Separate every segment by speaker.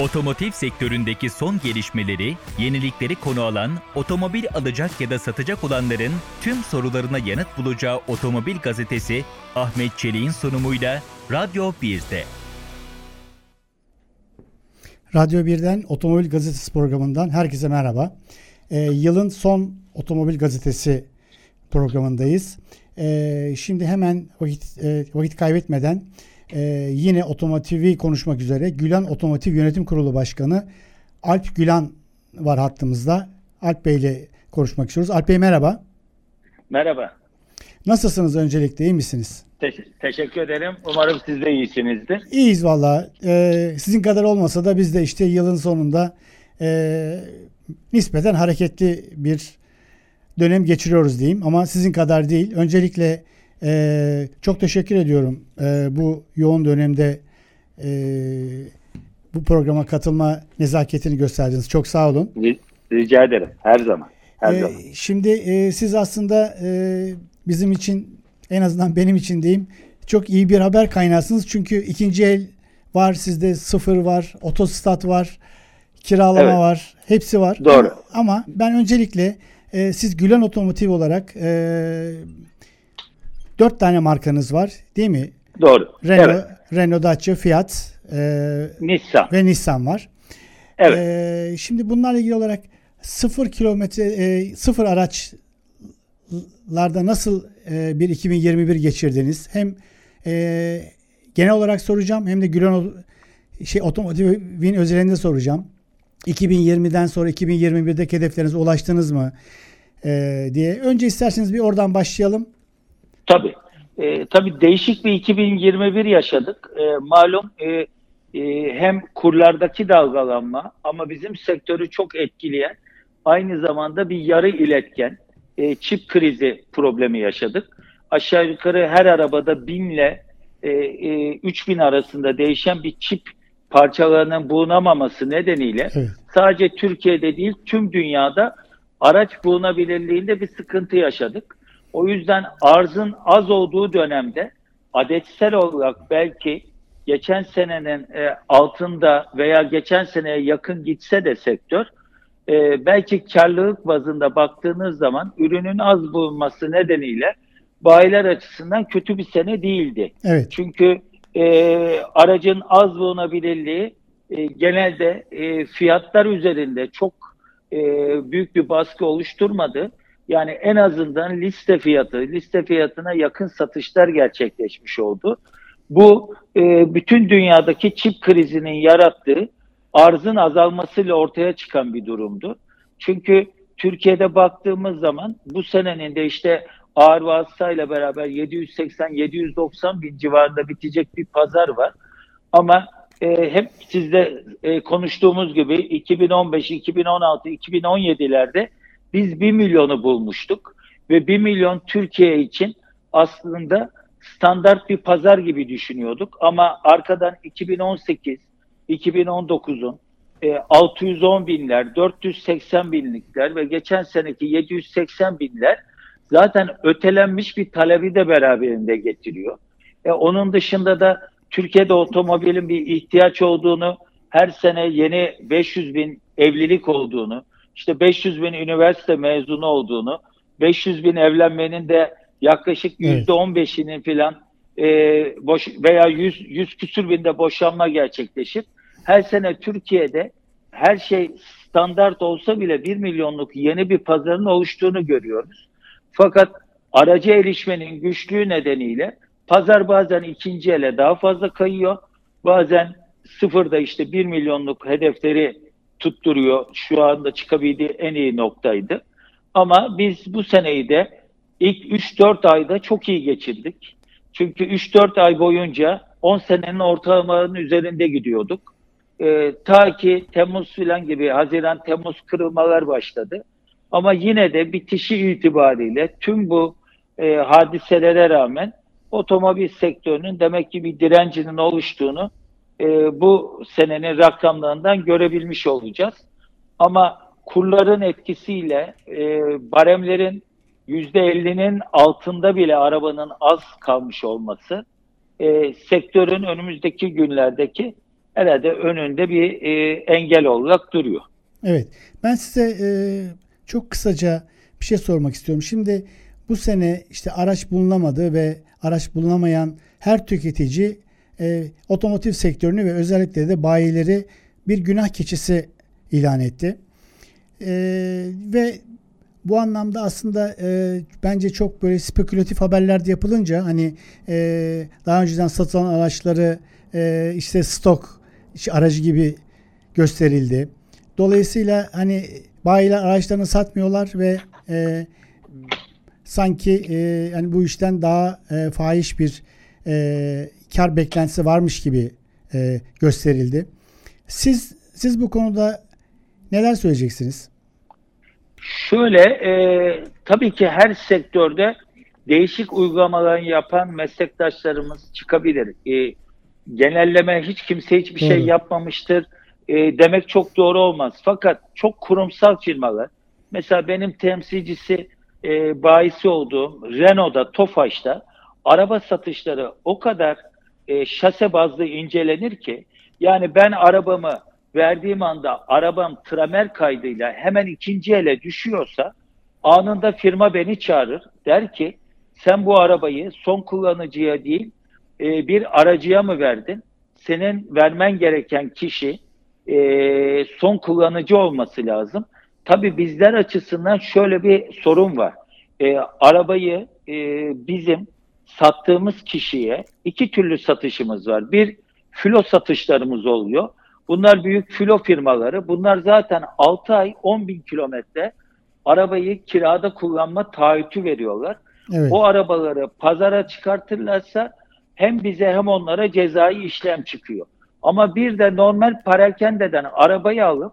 Speaker 1: Otomotiv sektöründeki son gelişmeleri, yenilikleri konu alan, otomobil alacak ya da satacak olanların tüm sorularına yanıt bulacağı Otomobil Gazetesi Ahmet Çelik'in sunumuyla Radyo 1'de.
Speaker 2: Radyo 1'den Otomobil Gazetesi programından herkese merhaba. Ee, yılın son Otomobil Gazetesi programındayız. Ee, şimdi hemen vakit, e, vakit kaybetmeden e, yine otomotivi konuşmak üzere Gülan Otomotiv Yönetim Kurulu Başkanı Alp Gülan var hattımızda. Alp Bey ile konuşmak istiyoruz. Alp Bey merhaba.
Speaker 3: Merhaba.
Speaker 2: Nasılsınız öncelikle iyi misiniz?
Speaker 3: Te- teşekkür ederim. Umarım siz de iyisinizdir.
Speaker 2: İyiyiz valla. Ee, sizin kadar olmasa da biz de işte yılın sonunda e, nispeten hareketli bir dönem geçiriyoruz diyeyim. Ama sizin kadar değil. Öncelikle e, çok teşekkür ediyorum e, bu yoğun dönemde e, bu programa katılma nezaketini gösterdiniz. Çok sağ olun.
Speaker 3: Rica ederim. Her zaman. Her
Speaker 2: Ee,
Speaker 3: zaman.
Speaker 2: Şimdi e, siz aslında e, bizim için en azından benim için diyeyim çok iyi bir haber kaynağısınız. Çünkü ikinci el var sizde sıfır var, otostat var, kiralama
Speaker 3: Evet.
Speaker 2: var, hepsi var.
Speaker 3: Doğru.
Speaker 2: Ama, ama ben öncelikle e, siz Gülen Otomotiv olarak e, dört tane markanız var değil mi?
Speaker 3: Doğru.
Speaker 2: Renault,
Speaker 3: Evet.
Speaker 2: Renault, Dacia, Fiat e,
Speaker 3: Nissan.
Speaker 2: ve Nissan var.
Speaker 3: Evet.
Speaker 2: Ee, şimdi bunlarla ilgili olarak sıfır kilometre e, sıfır araçlarda nasıl e, bir 2021 geçirdiniz? Hem e, genel olarak soracağım hem de Gülen şey otomotivin özelinde soracağım. 2020'den sonra 2021'deki hedeflerinize ulaştınız mı? E, diye. Önce isterseniz bir oradan başlayalım.
Speaker 3: Tabii. Ee, tabii değişik bir 2021 yaşadık. Ee, malum e, e, hem kurlardaki dalgalanma ama bizim sektörü çok etkileyen aynı zamanda bir yarı iletken e, çip krizi problemi yaşadık. Aşağı yukarı her arabada 1000 ile e, e, 3000 arasında değişen bir çip parçalarının bulunamaması nedeniyle
Speaker 2: Evet.
Speaker 3: sadece Türkiye'de değil tüm dünyada araç bulunabilirliğinde bir sıkıntı yaşadık. O yüzden arzın az olduğu dönemde adetsel olarak belki geçen senenin e, altında veya geçen seneye yakın gitse de sektör e, belki karlılık bazında baktığınız zaman ürünün az bulunması nedeniyle bayiler açısından kötü bir sene değildi.
Speaker 2: Evet.
Speaker 3: Çünkü e, aracın az bulunabilirliği e, genelde e, fiyatlar üzerinde çok e, büyük bir baskı oluşturmadı. Yani en azından liste fiyatı, liste fiyatına yakın satışlar gerçekleşmiş oldu. Bu e, bütün dünyadaki çip krizinin yarattığı arzın azalmasıyla ortaya çıkan bir durumdu. Çünkü Türkiye'de baktığımız zaman bu senenin de işte ağır vasıtayla beraber 780-790 bin civarında bitecek bir pazar var. Ama e, hep sizde e, konuştuğumuz gibi 2015, 2016, 2017'lerde biz 1 milyonu bulmuştuk ve 1 milyon Türkiye için aslında standart bir pazar gibi düşünüyorduk ama arkadan 2018, 2019'un e, 610 binler, 480 binlikler ve geçen seneki 780 binler zaten ötelenmiş bir talebi de beraberinde getiriyor. E, onun dışında da Türkiye'de otomobilin bir ihtiyaç olduğunu, her sene yeni 500 bin evlilik olduğunu, işte 500 bin üniversite mezunu olduğunu, 500 bin evlenmenin de yaklaşık
Speaker 2: Evet.
Speaker 3: %15'inin filan e, boş veya 100, 100 küsür binde boşanma gerçekleşip her sene Türkiye'de her şey standart olsa bile 1 milyonluk yeni bir pazarın oluştuğunu görüyoruz. Fakat aracı erişmenin güçlüğü nedeniyle pazar bazen ikinci ele daha fazla kayıyor. Bazen sıfırda işte 1 milyonluk hedefleri tutturuyor. Şu anda çıkabildiği en iyi noktaydı. Ama biz bu seneyi de ilk 3-4 ayda çok iyi geçirdik. Çünkü 3-4 ay boyunca 10 senenin ortalamalarının üzerinde gidiyorduk. Ee, ta ki Temmuz filan gibi Haziran Temmuz kırılmalar başladı. Ama yine de bitişi itibariyle tüm bu e, hadiselere rağmen otomobil sektörünün demek ki bir direncinin oluştuğunu e, bu senenin rakamlarından görebilmiş olacağız. Ama kurların etkisiyle e, baremlerin %50'nin altında bile arabanın az kalmış olması e, sektörün önümüzdeki günlerdeki herhalde önünde bir e, engel olarak duruyor.
Speaker 2: Evet. Ben size e, çok kısaca bir şey sormak istiyorum. Şimdi bu sene işte araç bulunamadı ve araç bulunamayan her tüketici e, otomotiv sektörünü ve özellikle de bayileri bir günah keçisi ilan etti. E, ve bu anlamda aslında e, bence çok böyle spekülatif haberler de yapılınca hani e, daha önceden satılan araçları e, işte stok işte aracı gibi gösterildi. Dolayısıyla hani bayiler araçlarını satmıyorlar ve e, sanki e, yani bu işten daha e, fahiş bir e, kar beklentisi varmış gibi e, gösterildi. Siz siz bu konuda neler söyleyeceksiniz?
Speaker 3: Şöyle e, tabii ki her sektörde değişik uygulamalar yapan meslektaşlarımız çıkabilir. E, genelleme hiç kimse hiçbir şey doğru. şey yapmamıştır e, demek çok doğru olmaz. Fakat çok kurumsal firmalar mesela benim temsilcisi e, bayisi olduğum Renault'da, Tofaş'ta araba satışları o kadar e, şase bazlı incelenir ki yani ben arabamı verdiğim anda arabam tramer kaydıyla hemen ikinci ele düşüyorsa anında firma beni çağırır. Der ki sen bu arabayı son kullanıcıya değil e, bir aracıya mı verdin? Senin vermen gereken kişi e, son kullanıcı olması lazım. Tabii bizler açısından şöyle bir sorun var. E, arabayı e, bizim sattığımız kişiye iki türlü satışımız var. Bir filo satışlarımız oluyor. Bunlar büyük filo firmaları. Bunlar zaten 6 ay 10 bin kilometre arabayı kirada kullanma taahhütü veriyorlar. Evet. O arabaları pazara çıkartırlarsa hem bize hem onlara cezai işlem çıkıyor. Ama bir de normal parakendeden arabayı alıp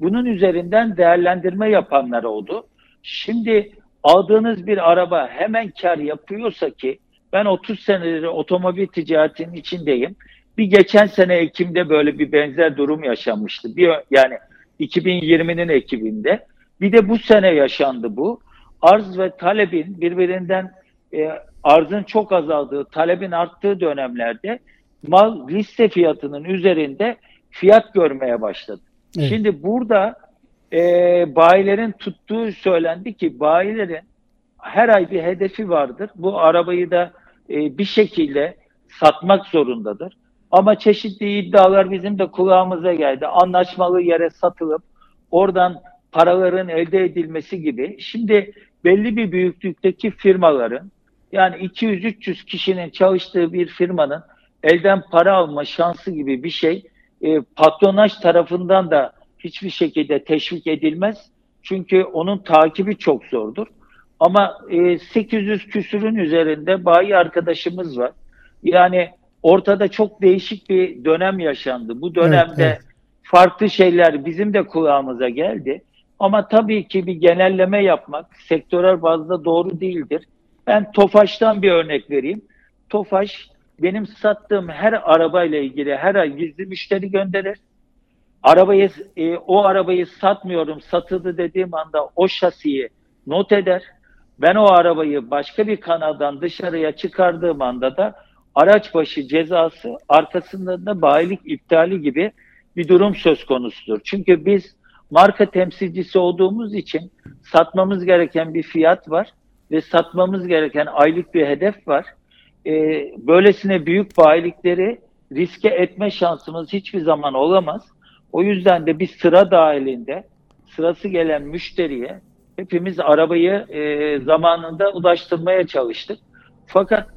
Speaker 3: bunun üzerinden değerlendirme yapanlar oldu. Şimdi aldığınız bir araba hemen kar yapıyorsa ki ben 30 senedir otomobil ticaretinin içindeyim. Bir geçen sene Ekim'de böyle bir benzer durum yaşanmıştı. Bir, yani 2020'nin Ekim'inde. Bir de bu sene yaşandı bu. Arz ve talebin birbirinden e, arzın çok azaldığı, talebin arttığı dönemlerde mal liste fiyatının üzerinde fiyat görmeye başladı. Evet. Şimdi burada e, bayilerin tuttuğu söylendi ki bayilerin her ay bir hedefi vardır. Bu arabayı da e, bir şekilde satmak zorundadır. Ama çeşitli iddialar bizim de kulağımıza geldi. Anlaşmalı yere satılıp oradan paraların elde edilmesi gibi. Şimdi belli bir büyüklükteki firmaların yani 200-300 kişinin çalıştığı bir firmanın elden para alma şansı gibi bir şey e, patronaj tarafından da hiçbir şekilde teşvik edilmez. Çünkü onun takibi çok zordur. Ama e, 800 küsürün üzerinde bayi arkadaşımız var. Yani ortada çok değişik bir dönem yaşandı. Bu dönemde evet, evet. farklı şeyler bizim de kulağımıza geldi. Ama tabii ki bir genelleme yapmak sektörel bazda doğru değildir. Ben Tofaş'tan bir örnek vereyim. Tofaş benim sattığım her arabayla ilgili her ay gizli müşteri gönderir. Arabayı e, o arabayı satmıyorum satıldı dediğim anda o şasiyi not eder. Ben o arabayı başka bir kanaldan dışarıya çıkardığım anda da araç başı cezası arkasında da bayilik iptali gibi bir durum söz konusudur. Çünkü biz marka temsilcisi olduğumuz için satmamız gereken bir fiyat var ve satmamız gereken aylık bir hedef var e, böylesine büyük bayilikleri riske etme şansımız hiçbir zaman olamaz. O yüzden de bir sıra dahilinde sırası gelen müşteriye hepimiz arabayı e, zamanında ulaştırmaya çalıştık. Fakat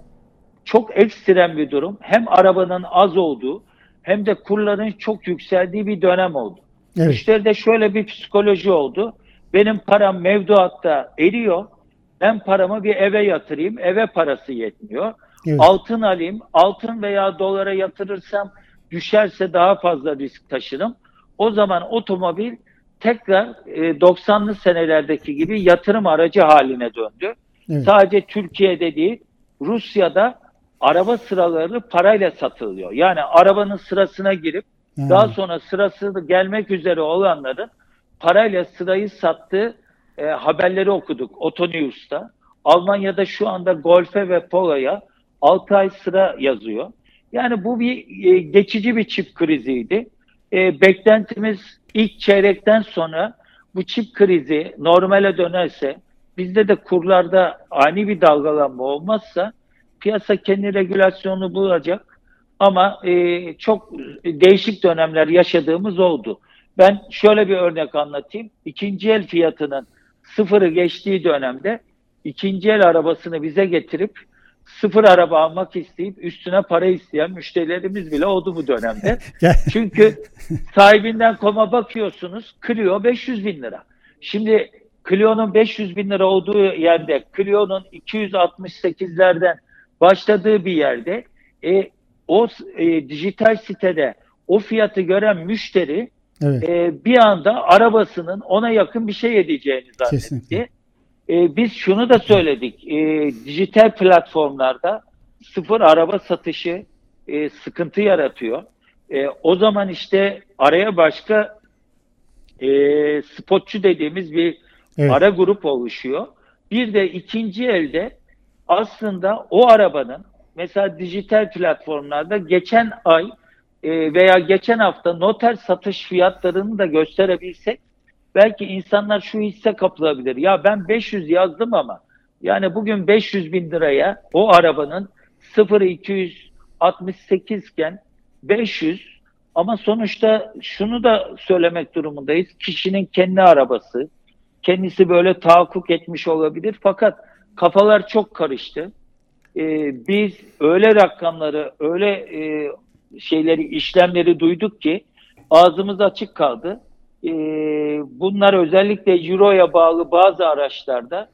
Speaker 3: çok ekstrem bir durum. Hem arabanın az olduğu hem de kurların çok yükseldiği bir dönem oldu. Evet. Müşteride şöyle bir psikoloji oldu. Benim param mevduatta eriyor. Ben paramı bir eve yatırayım. Eve parası yetmiyor. Evet. Altın alayım. Altın veya dolara yatırırsam düşerse daha fazla risk taşırım. O zaman otomobil tekrar e, 90'lı senelerdeki gibi yatırım aracı haline döndü. Evet. Sadece Türkiye'de değil, Rusya'da araba sıraları parayla satılıyor. Yani arabanın sırasına girip hmm. daha sonra sırası gelmek üzere olanların parayla sırayı sattığı e, haberleri okuduk Otonews'ta. Almanya'da şu anda Golf'e ve Polo'ya 6 ay sıra yazıyor. Yani bu bir e, geçici bir çip kriziydi. E, beklentimiz ilk çeyrekten sonra bu çip krizi normale dönerse bizde de kurlarda ani bir dalgalanma olmazsa piyasa kendi regülasyonunu bulacak ama e, çok değişik dönemler yaşadığımız oldu. Ben şöyle bir örnek anlatayım. İkinci el fiyatının sıfırı geçtiği dönemde ikinci el arabasını bize getirip sıfır araba almak isteyip üstüne para isteyen müşterilerimiz bile oldu bu dönemde. Çünkü sahibinden koma bakıyorsunuz Clio 500 bin lira. Şimdi Clio'nun 500 bin lira olduğu yerde Clio'nun 268'lerden başladığı bir yerde e, o e, dijital sitede o fiyatı gören müşteri evet. e, bir anda arabasının ona yakın bir şey edeceğini zannetti. E, biz şunu da söyledik. E, dijital platformlarda sıfır araba satışı e, sıkıntı yaratıyor. E, o zaman işte araya başka e, spotçu dediğimiz bir evet. ara grup oluşuyor. Bir de ikinci elde aslında o arabanın mesela dijital platformlarda geçen ay e, veya geçen hafta noter satış fiyatlarını da gösterebilsek belki insanlar şu hisse kapılabilir. Ya ben 500 yazdım ama yani bugün 500 bin liraya o arabanın 0-268 iken 500 ama sonuçta şunu da söylemek durumundayız. Kişinin kendi arabası. Kendisi böyle tahakkuk etmiş olabilir. Fakat kafalar çok karıştı. Ee, biz öyle rakamları, öyle e, şeyleri, işlemleri duyduk ki ağzımız açık kaldı. Ee, bunlar özellikle Euro'ya bağlı bazı araçlarda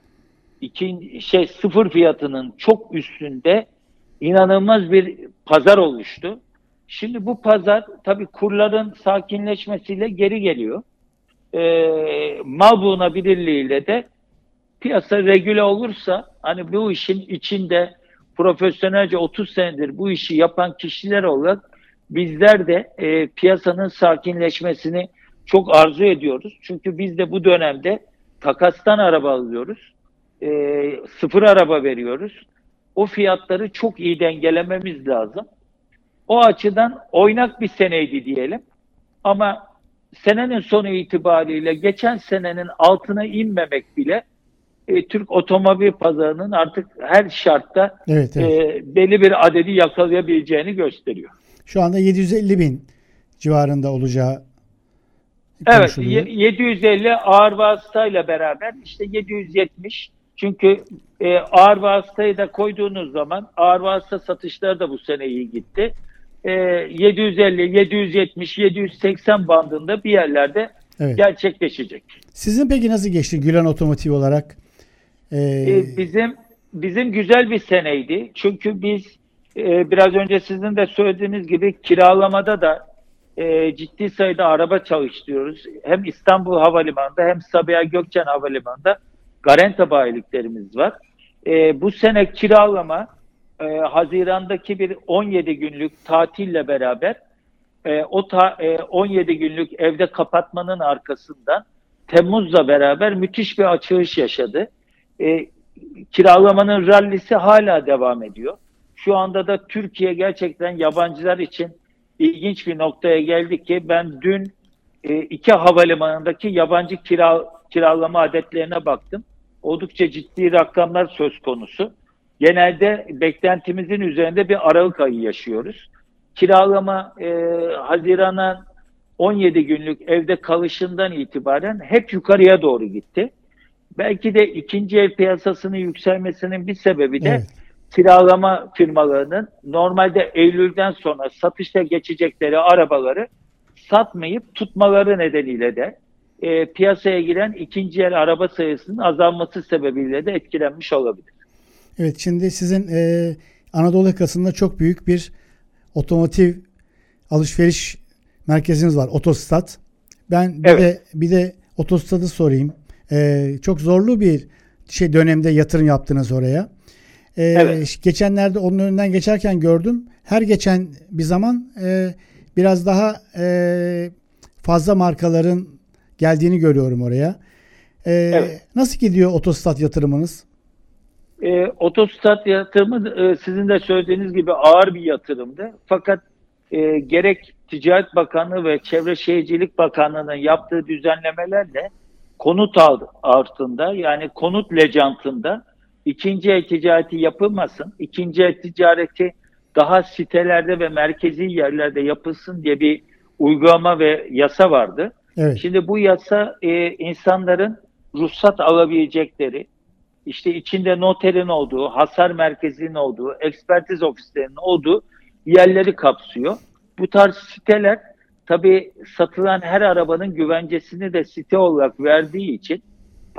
Speaker 3: ikinci şey sıfır fiyatının çok üstünde inanılmaz bir pazar oluştu. Şimdi bu pazar tabii kurların sakinleşmesiyle geri geliyor. Ee, mal bulunabilirliğiyle de piyasa regüle olursa hani bu işin içinde profesyonelce 30 senedir bu işi yapan kişiler olarak bizler de e, piyasanın sakinleşmesini çok arzu ediyoruz. Çünkü biz de bu dönemde takastan araba alıyoruz. E, sıfır araba veriyoruz. O fiyatları çok iyi dengelememiz lazım. O açıdan oynak bir seneydi diyelim. Ama senenin sonu itibariyle geçen senenin altına inmemek bile e, Türk otomobil pazarının artık her şartta evet, evet. E, belli bir adedi yakalayabileceğini gösteriyor.
Speaker 2: Şu anda 750 bin civarında olacağı
Speaker 3: Evet 750 ağır vasıtayla beraber işte 770 çünkü e, ağır vasıtayı da koyduğunuz zaman ağır vasıta satışları da bu sene iyi gitti. E, 750, 770, 780 bandında bir yerlerde evet. gerçekleşecek.
Speaker 2: Sizin peki nasıl geçti Gülen Otomotiv olarak?
Speaker 3: Ee... E, bizim bizim güzel bir seneydi. Çünkü biz e, biraz önce sizin de söylediğiniz gibi kiralamada da e, ciddi sayıda araba çalıştırıyoruz. Hem İstanbul Havalimanı'nda hem Sabiha Gökçen Havalimanı'nda Garanta bayiliklerimiz var. E, bu sene kiralama e, Haziran'daki bir 17 günlük tatille beraber e, o ta, e, 17 günlük evde kapatmanın arkasından Temmuz'la beraber müthiş bir açılış yaşadı. E, kiralamanın rallisi hala devam ediyor. Şu anda da Türkiye gerçekten yabancılar için ilginç bir noktaya geldi ki ben dün e, iki havalimanındaki yabancı kira, kiralama adetlerine baktım. Oldukça ciddi rakamlar söz konusu. Genelde beklentimizin üzerinde bir Aralık ayı yaşıyoruz. Kiralama e, Haziran'a 17 günlük evde kalışından itibaren hep yukarıya doğru gitti. Belki de ikinci ev piyasasının yükselmesinin bir sebebi de evet kiralama firmalarının normalde Eylül'den sonra satışta geçecekleri arabaları satmayıp tutmaları nedeniyle de e, piyasaya giren ikinci el araba sayısının azalması sebebiyle de etkilenmiş olabilir.
Speaker 2: Evet şimdi sizin e, Anadolu yakasında çok büyük bir otomotiv alışveriş merkeziniz var Otostat. Ben bir evet. de bir de Otostad'ı sorayım. E, çok zorlu bir şey dönemde yatırım yaptınız oraya. Ee, evet. Geçenlerde onun önünden geçerken gördüm. Her geçen bir zaman e, biraz daha e, fazla markaların geldiğini görüyorum oraya. E, evet. Nasıl gidiyor otostat yatırımınız?
Speaker 3: E, otostat yatırımı e, sizin de söylediğiniz gibi ağır bir yatırımdı. Fakat e, gerek Ticaret Bakanlığı ve Çevre Şehircilik Bakanlığı'nın yaptığı düzenlemelerle konut altında yani konut lejantında ikinci el ticareti yapılmasın, ikinci el ticareti daha sitelerde ve merkezi yerlerde yapılsın diye bir uygulama ve yasa vardı. Evet. Şimdi bu yasa e, insanların ruhsat alabilecekleri, işte içinde noterin olduğu, hasar merkezinin olduğu, ekspertiz ofislerinin olduğu yerleri kapsıyor. Bu tarz siteler tabii satılan her arabanın güvencesini de site olarak verdiği için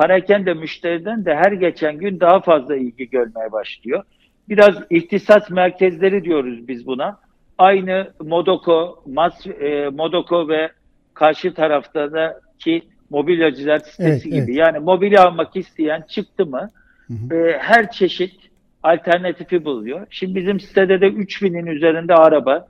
Speaker 3: parakende müşteriden de her geçen gün daha fazla ilgi görmeye başlıyor. Biraz ihtisas merkezleri diyoruz biz buna. Aynı Modoko, Mas, e, Modoko ve karşı tarafta da ki mobilyacılar sitesi evet, gibi. Evet. Yani mobilya almak isteyen çıktı mı hı hı. E, her çeşit alternatifi buluyor. Şimdi bizim sitede de 3000'in üzerinde araba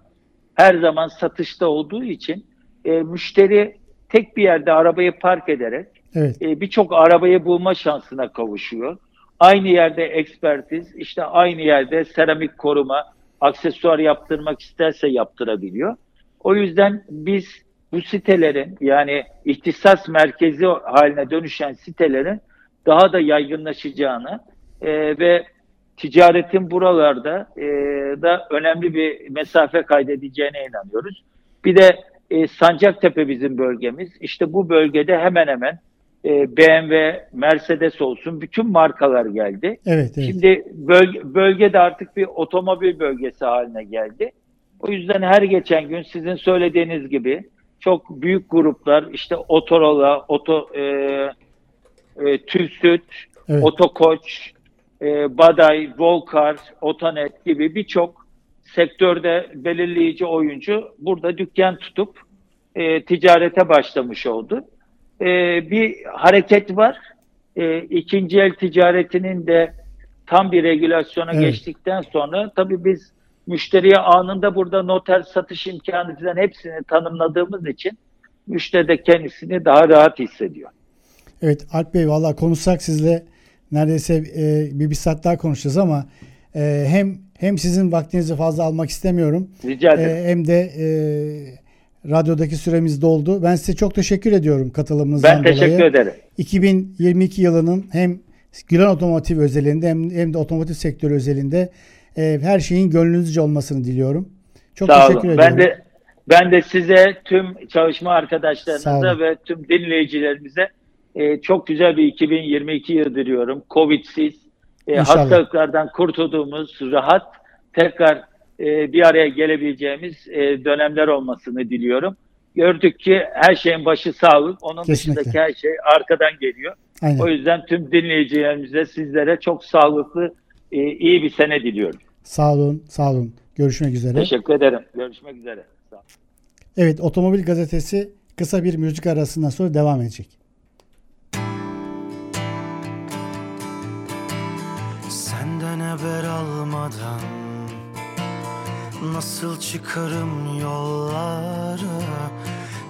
Speaker 3: her zaman satışta olduğu için e, müşteri tek bir yerde arabayı park ederek evet. e, birçok arabayı bulma şansına kavuşuyor. Aynı yerde ekspertiz, işte aynı yerde seramik koruma, aksesuar yaptırmak isterse yaptırabiliyor. O yüzden biz bu sitelerin yani ihtisas merkezi haline dönüşen sitelerin daha da yaygınlaşacağını e, ve ticaretin buralarda e, da önemli bir mesafe kaydedeceğine inanıyoruz. Bir de e, Sancaktepe bizim bölgemiz. İşte bu bölgede hemen hemen e, BMW, Mercedes olsun bütün markalar geldi. Evet, evet. Şimdi bölge, bölgede artık bir otomobil bölgesi haline geldi. O yüzden her geçen gün sizin söylediğiniz gibi çok büyük gruplar işte Otorola, Oto, e, e, TÜSÜT, evet. Otokoç, e, Baday, Volkar, Otanet gibi birçok sektörde belirleyici oyuncu burada dükkan tutup e, ticarete başlamış oldu. E, bir hareket var. E, ikinci el ticaretinin de tam bir regülasyona evet. geçtikten sonra tabii biz müşteriye anında burada noter satış imkanı falan hepsini tanımladığımız için müşteri de kendisini daha rahat hissediyor.
Speaker 2: Evet Alp Bey valla konuşsak sizle neredeyse e, bir, bir saat daha konuşacağız ama e, hem hem sizin vaktinizi fazla almak istemiyorum.
Speaker 3: Rica ederim.
Speaker 2: E, hem de e, radyodaki süremiz doldu. Ben size çok teşekkür ediyorum katılımınızdan
Speaker 3: dolayı. Ben teşekkür
Speaker 2: dolayı.
Speaker 3: ederim.
Speaker 2: 2022 yılının hem Gülen Otomotiv özelinde hem, hem de otomotiv sektörü özelinde e, her şeyin gönlünüzce olmasını diliyorum. Çok Sağ teşekkür olun.
Speaker 3: ediyorum. Ben de ben de size tüm çalışma arkadaşlarınıza ve tüm dinleyicilerimize e, çok güzel bir 2022 yıl diliyorum. Covid'siz, e, hastalıklardan kurtulduğumuz, rahat tekrar e, bir araya gelebileceğimiz e, dönemler olmasını diliyorum. Gördük ki her şeyin başı sağlık, onun Kesinlikle. dışındaki her şey arkadan geliyor. Aynen. O yüzden tüm dinleyicilerimize, sizlere çok sağlıklı, e, iyi bir sene diliyorum.
Speaker 2: Sağ olun, sağ olun. Görüşmek üzere.
Speaker 3: Teşekkür ederim. Görüşmek üzere. Sağ
Speaker 2: Evet, Otomobil Gazetesi kısa bir müzik arasından sonra devam edecek.
Speaker 4: Senden haber almadan Nasıl çıkarım yollara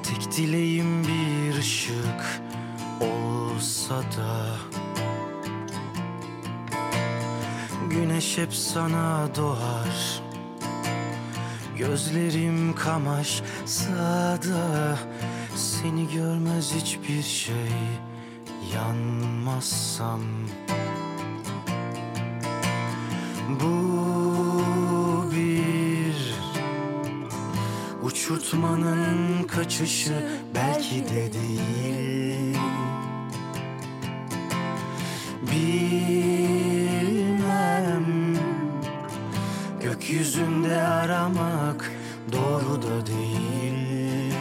Speaker 4: Tek dileğim bir ışık olsa da. Güneş hep sana doğar. Gözlerim kamaşsa da Seni görmez hiçbir şey Yanmazsam. Bu Uçurtmanın kaçışı belki de değil. Bilmem Gökyüzünde aramak doğru da değil.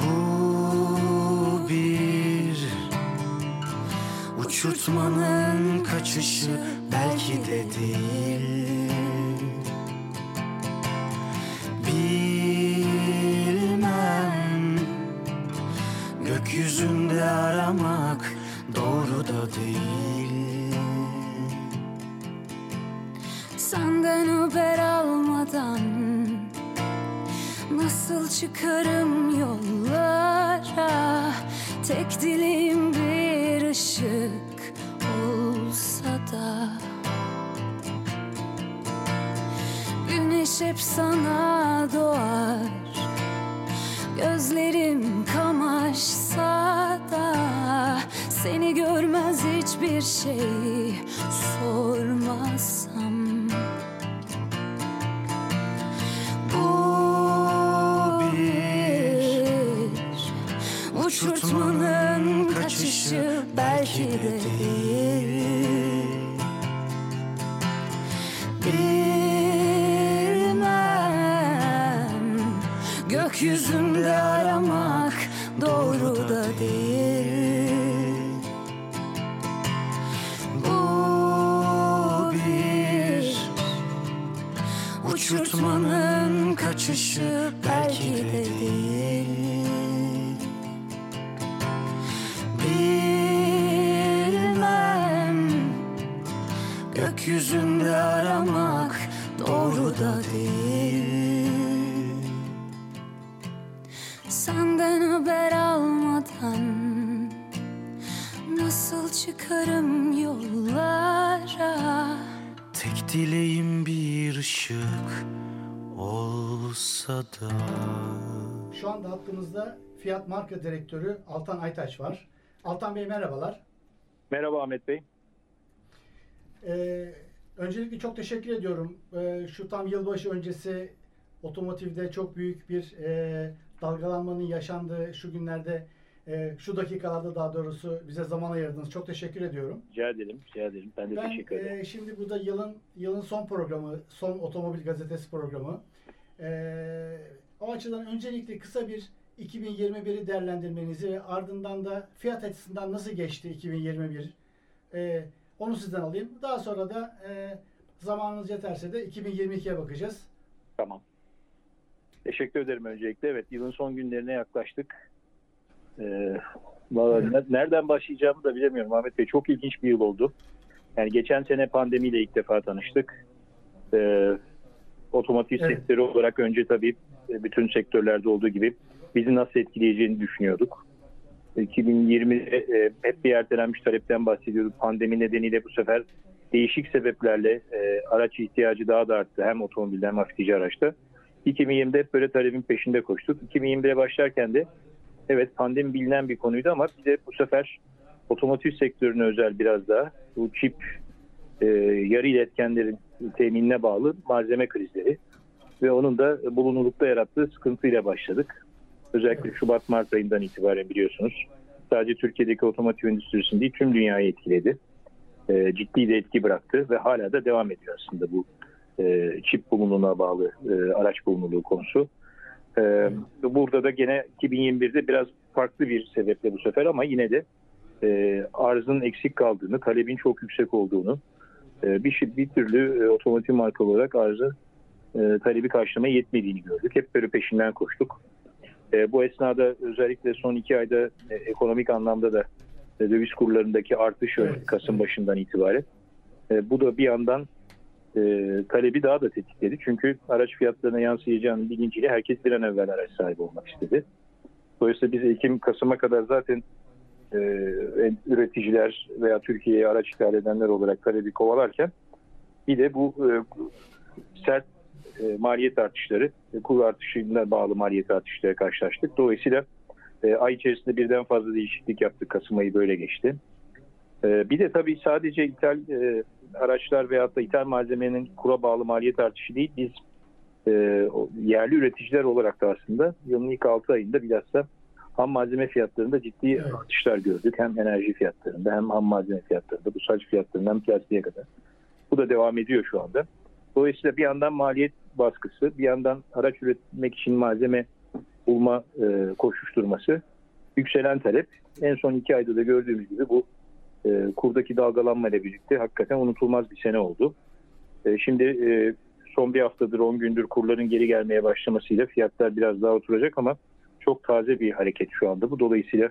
Speaker 4: Bu bir Uçurtmanın kaçışı belki de değil
Speaker 5: Uçurtmanın kaçışı belki de değil. Bilmem Gökyüzünde aramak doğru da değil. Senden haber almadan Nasıl çıkarım yollara
Speaker 4: dileğim bir ışık olsa da
Speaker 2: Şu anda hattımızda Fiyat Marka Direktörü Altan Aytaç var. Altan Bey merhabalar.
Speaker 6: Merhaba Ahmet Bey.
Speaker 2: Ee, öncelikle çok teşekkür ediyorum. Ee, şu tam yılbaşı öncesi otomotivde çok büyük bir e, dalgalanmanın yaşandığı şu günlerde, e, şu dakikalarda daha doğrusu bize zaman ayırdınız. Çok teşekkür ediyorum.
Speaker 6: Rica ederim, rica ederim. Ben de
Speaker 2: Ben
Speaker 6: teşekkür ederim.
Speaker 2: e, şimdi burada yılın yılın son programı, son otomobil gazetesi programı. E, o açıdan öncelikle kısa bir 2021'i değerlendirmenizi ve ardından da fiyat açısından nasıl geçti 2021? E, onu sizden alayım. Daha sonra da e, zamanınız yeterse de 2022'ye bakacağız.
Speaker 6: Tamam. Teşekkür ederim öncelikle. Evet, yılın son günlerine yaklaştık. Ee, nereden başlayacağımı da bilemiyorum Ahmet Bey. Çok ilginç bir yıl oldu. Yani geçen sene pandemiyle ilk defa tanıştık. Ee, otomotiv
Speaker 2: Evet.
Speaker 6: sektörü olarak önce tabii e, bütün sektörlerde olduğu gibi bizi nasıl etkileyeceğini düşünüyorduk. 2020'de e, hep bir ertelenmiş talepten bahsediyorduk. Pandemi nedeniyle bu sefer değişik sebeplerle e, araç ihtiyacı daha da arttı. Hem otomobilde hem hafifçe araçta. 2020'de hep böyle talebin peşinde koştuk. 2021'e başlarken de evet pandemi bilinen bir konuydu ama bir de bu sefer otomotiv sektörüne özel biraz daha bu çip e, yarı iletkenlerin teminine bağlı malzeme krizleri ve onun da bulunurlukta yarattığı sıkıntıyla başladık. Özellikle Şubat-Mart ayından itibaren biliyorsunuz. Sadece Türkiye'deki otomotiv endüstrisini değil tüm dünyayı etkiledi. E, ciddi de etki bıraktı ve hala da devam ediyor aslında bu e, çip bulunurluğuna bağlı e, araç bulunurluğu konusu. E, burada da gene 2021'de biraz farklı bir sebeple bu sefer ama yine de e, arzın eksik kaldığını, talebin çok yüksek olduğunu, e, bir, bir türlü e, otomotiv marka olarak arzı e, talebi karşılamaya yetmediğini gördük. Hep böyle peşinden koştuk. E, bu esnada özellikle son iki ayda e, ekonomik anlamda da e, döviz kurlarındaki artış
Speaker 2: Evet.
Speaker 6: Kasım başından itibaren. E, bu da bir yandan e, talebi daha da tetikledi. Çünkü araç fiyatlarına yansıyacağının bilinciyle herkes bir an evvel araç sahibi olmak istedi. Dolayısıyla biz Ekim Kasım'a kadar zaten e, üreticiler veya Türkiye'ye araç ithal edenler olarak talebi kovalarken bir de bu e, sert e, maliyet artışları, e, kur artışına bağlı maliyet artışlara karşılaştık. Dolayısıyla e, ay içerisinde birden fazla değişiklik yaptık. Kasım ayı böyle geçti. E, bir de tabii sadece ithal e, araçlar veyahut da ithal malzemenin kura bağlı maliyet artışı değil. Biz e, yerli üreticiler olarak da aslında yılın ilk 6 ayında bilhassa ham malzeme fiyatlarında ciddi
Speaker 2: Evet.
Speaker 6: artışlar gördük. Hem enerji fiyatlarında hem ham malzeme fiyatlarında, bu saç fiyatlarından plastiğe kadar. Bu da devam ediyor şu anda. Dolayısıyla bir yandan maliyet baskısı, bir yandan araç üretmek için malzeme bulma e, koşuşturması, yükselen talep. En son iki ayda da gördüğümüz gibi bu e, kurdaki dalgalanma ile birlikte hakikaten unutulmaz bir sene oldu. E, şimdi e, son bir haftadır 10 gündür kurların geri gelmeye başlamasıyla fiyatlar biraz daha oturacak ama çok taze bir hareket şu anda. Bu dolayısıyla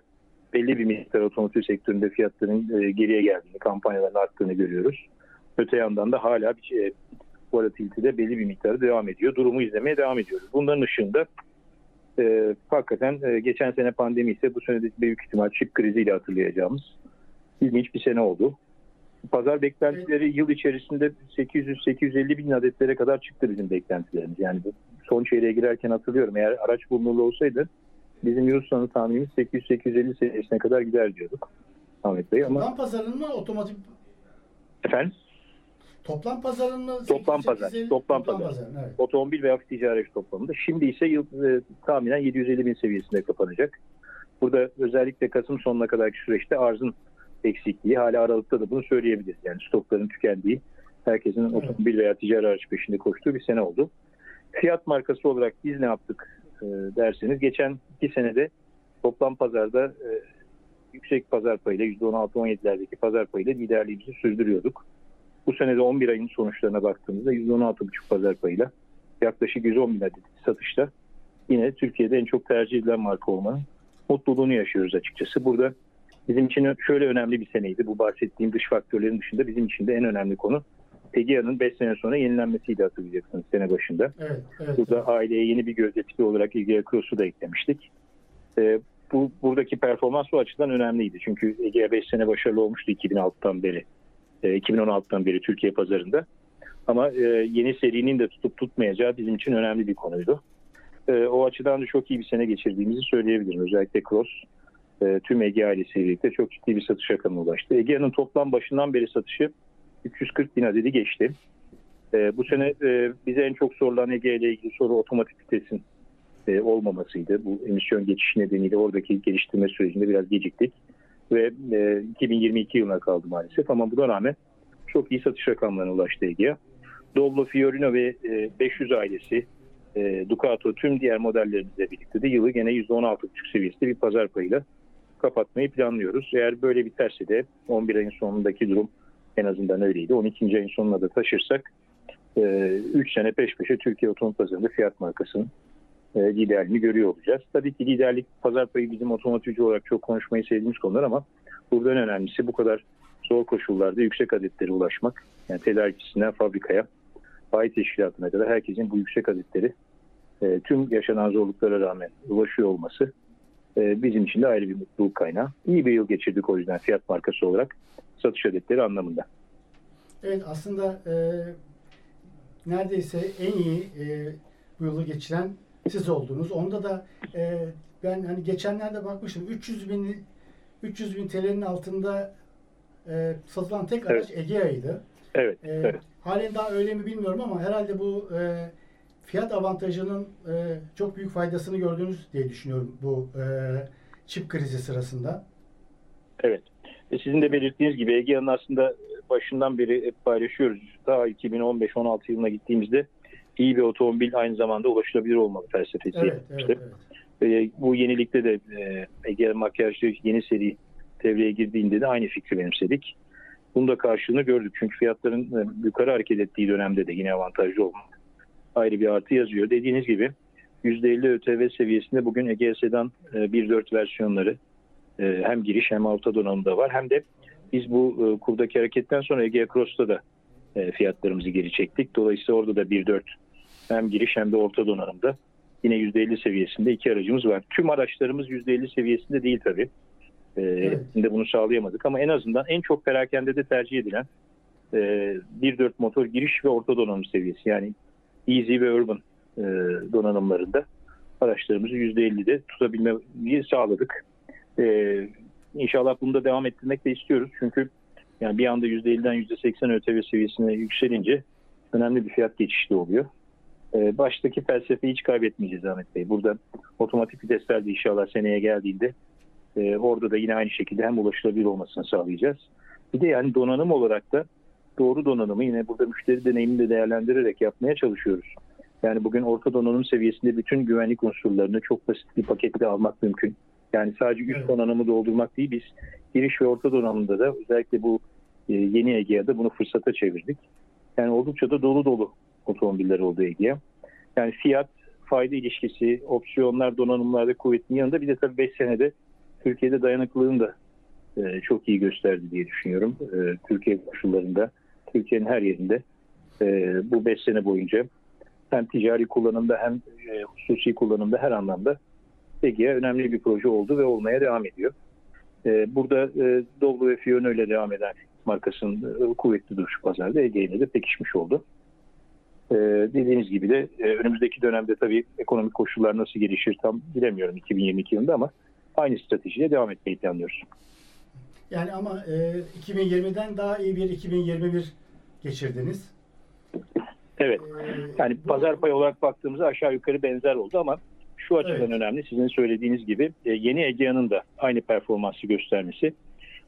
Speaker 6: belli bir miktar otomotiv sektöründe fiyatların e, geriye geldiğini, kampanyaların arttığını görüyoruz. Öte yandan da hala bir şey, volatilitede belli bir miktarı devam ediyor. Durumu izlemeye devam ediyoruz. Bunların ışığında e, hakikaten e, geçen sene pandemi ise bu sene de büyük ihtimal çip kriziyle hatırlayacağımız ilginç bir sene oldu. Pazar beklentileri yıl içerisinde 800-850 bin adetlere kadar çıktı bizim beklentilerimiz. Yani son çeyreğe girerken hatırlıyorum eğer araç bulunurlu olsaydı bizim sonu tahminimiz 800-850 seviyesine kadar gider diyorduk Ahmet Bey ama
Speaker 2: Toplam pazarın mı otomotiv
Speaker 6: efendim
Speaker 2: toplam pazarın mı?
Speaker 6: Toplam
Speaker 2: 850
Speaker 6: pazar, toplam pazar.
Speaker 2: pazarın, evet.
Speaker 6: otomobil ve hafif ticari araç toplamında. Şimdi ise yıl e, tahminen 750 bin seviyesinde kapanacak. Burada özellikle Kasım sonuna kadarki süreçte arzın eksikliği hala Aralık'ta da bunu söyleyebiliriz. Yani stokların tükendiği, herkesin
Speaker 2: Evet.
Speaker 6: otomobil veya ticari araç peşinde koştuğu bir sene oldu. Fiyat markası olarak biz ne yaptık e, derseniz geçen iki senede toplam pazarda e, yüksek pazar payıyla %16-17'lerdeki pazar payıyla liderliğimizi sürdürüyorduk. Bu senede 11 ayın sonuçlarına baktığımızda %16,5 pazar payıyla yaklaşık 110 bin adet satışta yine Türkiye'de en çok tercih edilen marka olmanın mutluluğunu yaşıyoruz açıkçası. Burada bizim için şöyle önemli bir seneydi. Bu bahsettiğim dış faktörlerin dışında bizim için de en önemli konu Egea'nın 5 sene sonra yenilenmesiydi hatırlayacaksınız sene başında.
Speaker 2: Evet, evet.
Speaker 6: Burada aileye yeni bir gözde tipi olarak Egea Cross'u da eklemiştik. Ee, bu buradaki performans bu açıdan önemliydi. Çünkü Egea 5 sene başarılı olmuştu 2006'dan beri. e, 2016'dan beri Türkiye pazarında. Ama e, yeni serinin de tutup tutmayacağı bizim için önemli bir konuydu. E, o açıdan da çok iyi bir sene geçirdiğimizi söyleyebilirim. Özellikle Cross e, tüm Ege ailesiyle birlikte çok ciddi bir satış rakamına ulaştı. Egea'nın toplam başından beri satışı 340 bin adedi geçti. E, bu sene e, bize en çok sorulan Ege ile ilgili soru otomatik vitesin olmamasıydı. Bu emisyon geçişi nedeniyle oradaki geliştirme sürecinde biraz geciktik. Ve e, 2022 yılına kaldı maalesef ama buna rağmen çok iyi satış rakamlarına ulaştı Egea. Doblo, Fiorino ve e, 500 ailesi, Ducato tüm diğer modellerimizle birlikte de yılı gene %16,5 seviyesinde bir pazar payıyla kapatmayı planlıyoruz. Eğer böyle biterse de 11 ayın sonundaki durum en azından öyleydi. 12. ayın sonuna da taşırsak 3 sene peş peşe Türkiye otomobil pazarında fiyat markasının e, liderliğini görüyor olacağız. Tabii ki liderlik pazar payı bizim otomotivci olarak çok konuşmayı sevdiğimiz konular ama burada en önemlisi bu kadar zor koşullarda yüksek adetlere ulaşmak. Yani tedarikçisinden fabrikaya, bayi teşkilatına kadar herkesin bu yüksek adetleri e, tüm yaşanan zorluklara rağmen ulaşıyor olması e, bizim için de ayrı bir mutluluk kaynağı. İyi bir yıl geçirdik o yüzden fiyat markası olarak satış adetleri anlamında.
Speaker 2: Evet aslında e, neredeyse en iyi e, bu yılı geçiren siz oldunuz. Onda da e, ben hani geçenlerde bakmıştım 300 bin 300 bin TL'nin altında e, satılan tek araç Egea'ydı.
Speaker 6: Evet,
Speaker 2: E,
Speaker 6: evet.
Speaker 2: Halen daha öyle mi bilmiyorum ama herhalde bu e, fiyat avantajının e, çok büyük faydasını gördünüz diye düşünüyorum bu e, çip krizi sırasında.
Speaker 6: Evet. E sizin de belirttiğiniz gibi Egea'nın aslında başından beri hep paylaşıyoruz. Daha 2015-16 yılına gittiğimizde iyi bir otomobil aynı zamanda ulaşılabilir olmalı felsefesi.
Speaker 2: Evet, evet, evet.
Speaker 6: e, bu yenilikte de e, Ege makyajlı yeni seri devreye girdiğinde de aynı fikri benimsedik. Bunun da karşılığını gördük. Çünkü fiyatların e, yukarı hareket ettiği dönemde de yine avantajlı olmak ayrı bir artı yazıyor. Dediğiniz gibi %50 ÖTV seviyesinde bugün Ege Sedan e, 1.4 versiyonları e, hem giriş hem orta donanımda var. Hem de biz bu e, kurdaki hareketten sonra Ege Cross'ta da e, fiyatlarımızı geri çektik. Dolayısıyla orada da 1.4 hem giriş hem de orta donanımda yine %50 seviyesinde iki aracımız var. Tüm araçlarımız %50 seviyesinde değil tabii. E,
Speaker 2: Evet.
Speaker 6: hepsinde bunu sağlayamadık ama en azından en çok perakende de tercih edilen e, 1.4 motor giriş ve orta donanım seviyesi. Yani Easy ve Urban e, donanımlarında araçlarımızı %50'de tutabilmeyi sağladık. E, inşallah bunu da devam ettirmek de istiyoruz. Çünkü yani bir anda %50'den %80 ÖTV seviyesine yükselince önemli bir fiyat geçişi oluyor. E, baştaki felsefeyi hiç kaybetmeyeceğiz Ahmet Bey. Burada otomatik vitesler de inşallah seneye geldiğinde e, orada da yine aynı şekilde hem ulaşılabilir olmasını sağlayacağız. Bir de yani donanım olarak da doğru donanımı yine burada müşteri deneyimini de değerlendirerek yapmaya çalışıyoruz. Yani bugün orta donanım seviyesinde bütün güvenlik unsurlarını çok basit bir paketle almak mümkün. Yani sadece üst donanımı doldurmak değil biz giriş ve orta donanımda da özellikle bu e, yeni Egea'da bunu fırsata çevirdik. Yani oldukça da dolu dolu otomobiller oldu Egea. Yani fiyat, fayda ilişkisi, opsiyonlar, donanımlarda kuvvetin yanında bir de tabii 5 senede Türkiye'de dayanıklılığını da e, çok iyi gösterdi diye düşünüyorum. E, Türkiye koşullarında, Türkiye'nin her yerinde e, bu 5 sene boyunca hem ticari kullanımda hem e, hususi kullanımda her anlamda Egea önemli bir proje oldu ve olmaya devam ediyor. E, burada e, Doblo ve Fiona ile devam eden markasının e, kuvvetli duruşu pazarda Ege de pekişmiş oldu. Ee, dediğiniz gibi de e, önümüzdeki dönemde tabii ekonomik koşullar nasıl gelişir tam bilemiyorum 2022 yılında ama aynı stratejiye devam etmeyi planlıyoruz.
Speaker 2: Yani ama e, 2020'den daha iyi bir 2021 geçirdiniz.
Speaker 6: Evet.
Speaker 2: E,
Speaker 6: Yani
Speaker 2: bu-
Speaker 6: pazar payı olarak baktığımızda aşağı yukarı benzer oldu ama şu açıdan
Speaker 2: Evet.
Speaker 6: önemli. Sizin söylediğiniz gibi e, yeni Egea'nın da aynı performansı göstermesi.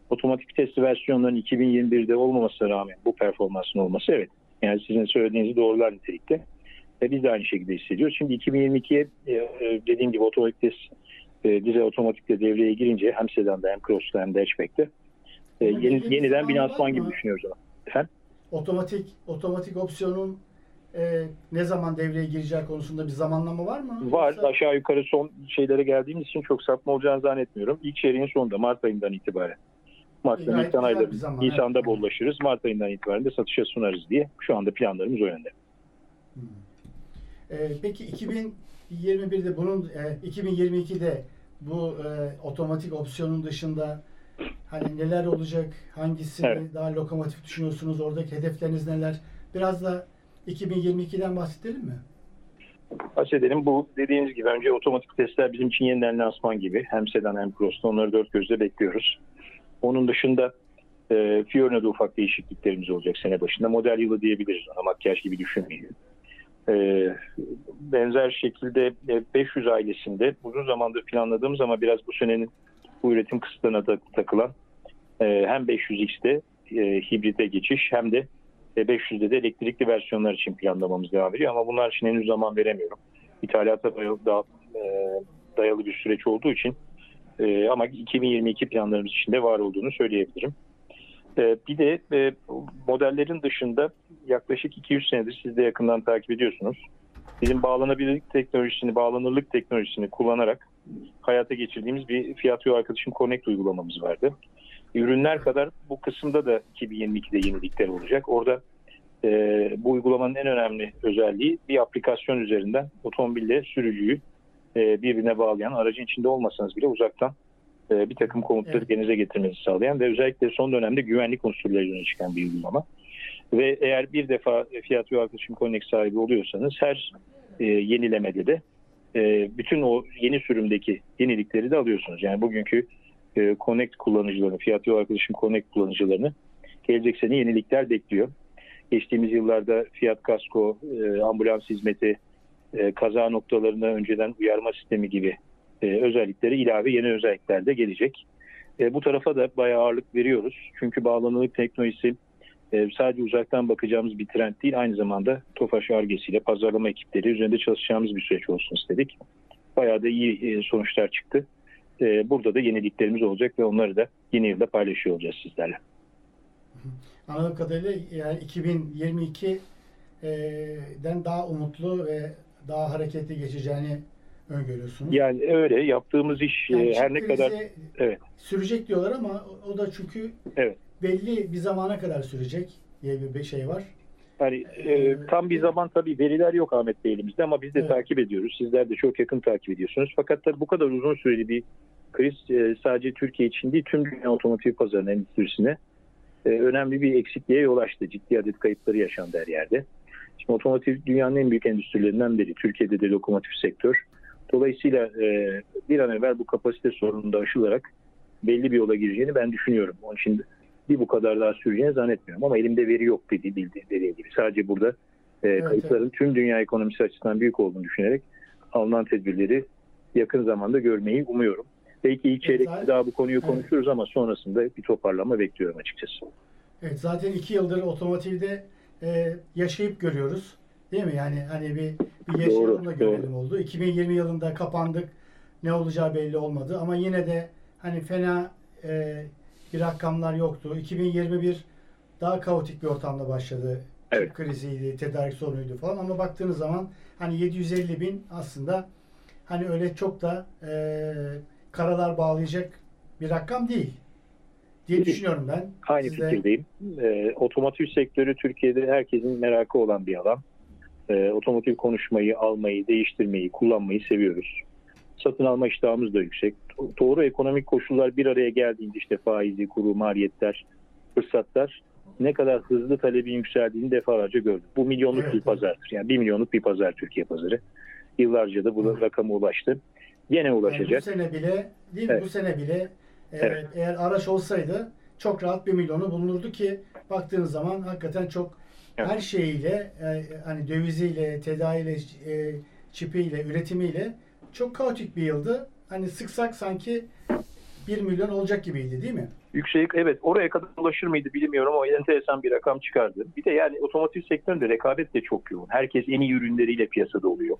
Speaker 6: Otomatik vites versiyonların 2021'de olmamasına rağmen bu performansın olması evet. Yani sizin söylediğinizi doğrular nitelikte. Ve biz de aynı şekilde hissediyoruz. Şimdi 2022'ye e, e, dediğim gibi otomatik vites e, dizel otomatikle devreye girince hem sedanda hem cross'ta hem de hatchback'te e,
Speaker 2: belli
Speaker 6: yeni, yeniden lansman gibi düşünüyoruz ama. Efendim?
Speaker 2: otomatik otomatik opsiyonun e, ne zaman devreye gireceği konusunda bir zamanlama var mı?
Speaker 6: Var.
Speaker 2: Yoksa-
Speaker 6: Aşağı yukarı son şeylere geldiğimiz için çok sapma olacağını zannetmiyorum. İlk çeyreğin sonunda Mart ayından itibaren. Mart'ta
Speaker 2: Gayet
Speaker 6: Nisan ayları,
Speaker 2: zaman,
Speaker 6: Nisan'da
Speaker 2: evet.
Speaker 6: bollaşırız. Mart ayından itibaren de satışa sunarız diye. Şu anda planlarımız o yönde.
Speaker 2: E, peki 2021'de bunun e, 2022'de bu e, otomatik opsiyonun dışında hani neler olacak? Hangisini
Speaker 6: Evet.
Speaker 2: daha lokomotif düşünüyorsunuz? Oradaki hedefleriniz neler? Biraz da 2022'den bahsedelim mi?
Speaker 6: Bahsedelim. Bu dediğiniz gibi önce otomatik testler bizim için yeniden lansman gibi. Hem sedan hem cross'ta onları dört gözle bekliyoruz. Onun dışında e, Fiorina'da ufak değişikliklerimiz olacak sene başında. Model yılı diyebiliriz ona makyaj gibi düşünmeyin. E, benzer şekilde e, 500 ailesinde uzun zamandır planladığımız ama biraz bu senenin bu üretim kısıtlarına da takılan e, hem 500X'te e, hibrite geçiş hem de e, 500'de de elektrikli versiyonlar için planlamamız devam ediyor ama bunlar için henüz zaman veremiyorum. İthalata dayalı, daha, e, dayalı bir süreç olduğu için e, ama 2022 planlarımız içinde var olduğunu söyleyebilirim. E, bir de e, modellerin dışında yaklaşık 200 senedir siz de yakından takip ediyorsunuz. Bizim bağlanabilirlik teknolojisini, bağlanırlık teknolojisini kullanarak hayata geçirdiğimiz bir Fiyat Yol Arkadaşım Connect uygulamamız vardı. Ürünler kadar bu kısımda da 2022'de yenilikler olacak. Orada e, bu uygulamanın en önemli özelliği bir aplikasyon üzerinden otomobille sürücüyü e, birbirine bağlayan, aracın içinde olmasanız bile uzaktan e, bir takım komutları
Speaker 2: Evet.
Speaker 6: denize getirmenizi sağlayan ve özellikle son dönemde güvenlik unsurları öne çıkan bir uygulama. Ve eğer bir defa Fiat ve Arkadaşım Connect sahibi oluyorsanız her e, yenilemede de e, bütün o yeni sürümdeki yenilikleri de alıyorsunuz. Yani bugünkü e, Connect kullanıcılarını, Fiat Yol Arkadaşım Connect kullanıcılarını gelecek sene yenilikler bekliyor. Geçtiğimiz yıllarda Fiat Kasko, e, ambulans hizmeti, e, kaza noktalarına önceden uyarma sistemi gibi e, özellikleri ilave yeni özellikler de gelecek. E, bu tarafa da bayağı ağırlık veriyoruz. Çünkü bağlanırlık teknolojisi e, sadece uzaktan bakacağımız bir trend değil, aynı zamanda TOFAŞ argesiyle pazarlama ekipleri üzerinde çalışacağımız bir süreç olsun istedik. Bayağı da iyi sonuçlar çıktı. Burada da yeniliklerimiz olacak ve onları da yeni yılda paylaşıyor olacağız sizlerle.
Speaker 2: Anladığım kadarıyla yani 2022'den daha umutlu ve daha hareketli geçeceğini öngörüyorsunuz.
Speaker 6: Yani öyle yaptığımız iş e,
Speaker 2: Yani
Speaker 6: her
Speaker 2: çip
Speaker 6: ne kadar evet
Speaker 2: sürecek diyorlar ama o da çünkü
Speaker 6: Evet.
Speaker 2: belli bir zamana kadar sürecek diye bir şey var.
Speaker 6: hani e, tam bir zaman tabii veriler yok Ahmet Bey elimizde ama biz de
Speaker 2: Evet.
Speaker 6: takip ediyoruz. Sizler de çok yakın takip ediyorsunuz. Fakat tabii bu kadar uzun süreli bir kriz e, sadece Türkiye için değil tüm dünya otomotiv pazarının endüstrisine e, önemli bir eksikliğe yol açtı. Ciddi adet kayıpları yaşandı her yerde. Şimdi otomotiv dünyanın en büyük endüstrilerinden biri. Türkiye'de de lokomotif sektör. Dolayısıyla e, bir an evvel bu kapasite sorununu da aşılarak belli bir yola gireceğini ben düşünüyorum. Onun için bir bu kadar daha süreceğini zannetmiyorum. Ama elimde veri yok dedi, dediğim gibi. Sadece burada e,
Speaker 2: Evet,
Speaker 6: kayıpların tüm dünya ekonomisi açısından büyük olduğunu düşünerek alınan tedbirleri yakın zamanda görmeyi umuyorum. Belki ilk çeyrekte
Speaker 2: zaten-
Speaker 6: daha bu konuyu
Speaker 2: Evet.
Speaker 6: konuşuruz ama sonrasında bir toparlama bekliyorum açıkçası.
Speaker 2: Evet zaten iki yıldır otomotivde e, yaşayıp görüyoruz. Değil mi? Yani hani bir, bir yaşayalım da
Speaker 6: Doğru,
Speaker 2: görelim oldu. 2020 yılında kapandık. Ne olacağı belli olmadı ama yine de hani fena e, bir rakamlar yoktu. 2021 daha kaotik bir ortamda başladı.
Speaker 6: Evet.
Speaker 2: Kriziydi, tedarik sorunuydu falan ama baktığınız zaman hani 750 bin aslında hani öyle çok da e, karalar bağlayacak bir rakam değil diye düşünüyorum ben.
Speaker 6: Aynı
Speaker 2: Siz de-
Speaker 6: fikirdeyim. Ee, otomotiv sektörü Türkiye'de herkesin merakı olan bir alan. Ee, otomotiv konuşmayı, almayı, değiştirmeyi, kullanmayı seviyoruz. Satın alma iştahımız da yüksek. Do- Doğru ekonomik koşullar bir araya geldiğinde işte faizi, kuru, maliyetler fırsatlar ne kadar hızlı talebin yükseldiğini defalarca gördük. Bu milyonluk
Speaker 2: Evet,
Speaker 6: bir
Speaker 2: evet.
Speaker 6: pazardır. Yani bir milyonluk bir pazar Türkiye pazarı. Yıllarca da bu rakama ulaştı. Gene
Speaker 2: Yani bu
Speaker 6: ulaşacak.
Speaker 2: sene bile değil mi?
Speaker 6: Evet.
Speaker 2: Bu sene bile e,
Speaker 6: Evet.
Speaker 2: eğer araç olsaydı çok rahat bir milyonu bulunurdu ki baktığınız zaman hakikaten çok
Speaker 6: Evet.
Speaker 2: her şeyiyle e, hani döviziyle, tedaiyle, e, çipiyle, üretimiyle çok kaotik bir yıldı. Hani sıksak sanki 1 milyon olacak gibiydi değil mi?
Speaker 6: Yüksek evet oraya kadar ulaşır mıydı bilmiyorum ama enteresan bir rakam çıkardı. Bir de yani otomotiv sektöründe rekabet de çok yoğun. Herkes en iyi ürünleriyle piyasada oluyor.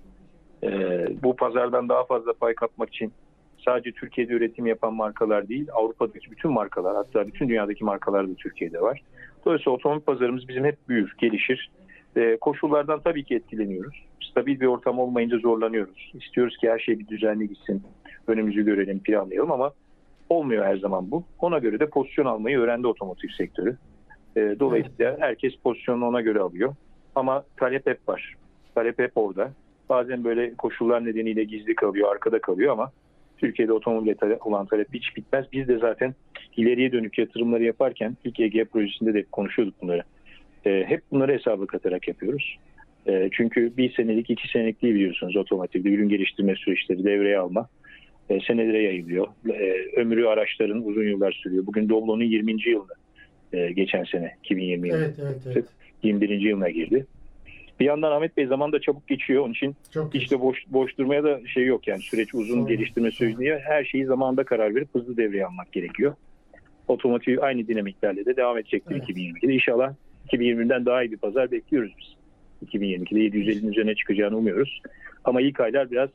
Speaker 6: Ee, bu pazardan daha fazla pay kapmak için sadece Türkiye'de üretim yapan markalar değil Avrupa'daki bütün markalar hatta bütün dünyadaki markalar da Türkiye'de var. Dolayısıyla otomobil pazarımız bizim hep büyür, gelişir. Ee, koşullardan tabii ki etkileniyoruz. Stabil bir ortam olmayınca zorlanıyoruz. İstiyoruz ki her şey bir düzenli gitsin. Önümüzü görelim, planlayalım ama olmuyor her zaman bu. Ona göre de pozisyon almayı öğrendi otomotiv sektörü. Ee, dolayısıyla herkes pozisyonunu ona göre alıyor. Ama talep hep var. Talep hep orada. Bazen böyle koşullar nedeniyle gizli kalıyor, arkada kalıyor ama Türkiye'de otomobile tale- olan talep hiç bitmez. Biz de zaten ileriye dönük yatırımları yaparken ilk EG projesinde de konuşuyorduk bunları. Ee, hep bunları hesaba katarak yapıyoruz. Ee, çünkü bir senelik, iki senelik değil biliyorsunuz otomotivde ürün geliştirme süreçleri devreye alma e, senelere yayılıyor. E, ömrü araçların uzun yıllar sürüyor. Bugün Doblo'nun 20. yılında e, geçen sene 2020 yılında.
Speaker 2: Evet, evet, evet.
Speaker 6: 21. yılına girdi. Bir yandan Ahmet Bey zaman da çabuk geçiyor. Onun için
Speaker 2: Çok
Speaker 6: hiç de boş, boş durmaya da şey yok yani süreç uzun
Speaker 2: Sorun.
Speaker 6: geliştirme süreci değil. Her şeyi zamanında karar verip hızlı devreye almak gerekiyor. Otomotiv aynı dinamiklerle de devam edecektir
Speaker 2: Evet.
Speaker 6: 2022'de. İnşallah 2020'den daha iyi bir pazar bekliyoruz biz. 2022'de 750'nin üzerine çıkacağını umuyoruz. Ama ilk aylar biraz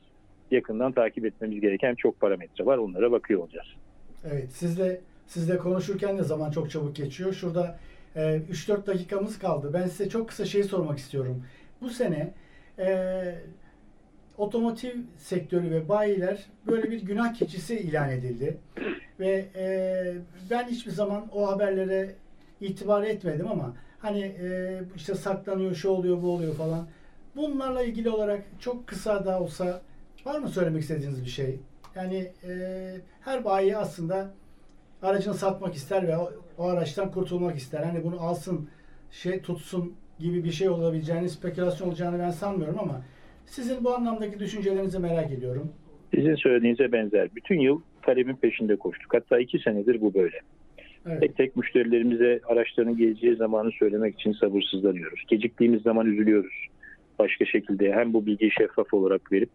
Speaker 6: yakından takip etmemiz gereken çok parametre var. Onlara bakıyor olacağız.
Speaker 2: Evet, sizle sizle konuşurken de zaman çok çabuk geçiyor. Şurada e, 3-4 dakikamız kaldı. Ben size çok kısa şey sormak istiyorum. Bu sene e, otomotiv sektörü ve bayiler böyle bir günah keçisi ilan edildi. Ve e, ben hiçbir zaman o haberlere itibar etmedim ama hani e, işte saklanıyor, şu oluyor, bu oluyor falan. Bunlarla ilgili olarak çok kısa da olsa var mı söylemek istediğiniz bir şey? Yani e, her bayi aslında aracını satmak ister ve o, o araçtan kurtulmak ister. Hani bunu alsın, şey tutsun gibi bir şey olabileceğini, spekülasyon olacağını ben sanmıyorum ama sizin bu anlamdaki düşüncelerinizi merak ediyorum.
Speaker 6: Sizin söylediğinize benzer. Bütün yıl talebin peşinde koştuk. Hatta iki senedir bu böyle.
Speaker 2: Evet.
Speaker 6: Tek tek müşterilerimize araçların geleceği zamanı söylemek için sabırsızlanıyoruz. Geciktiğimiz zaman üzülüyoruz. Başka şekilde hem bu bilgiyi şeffaf olarak verip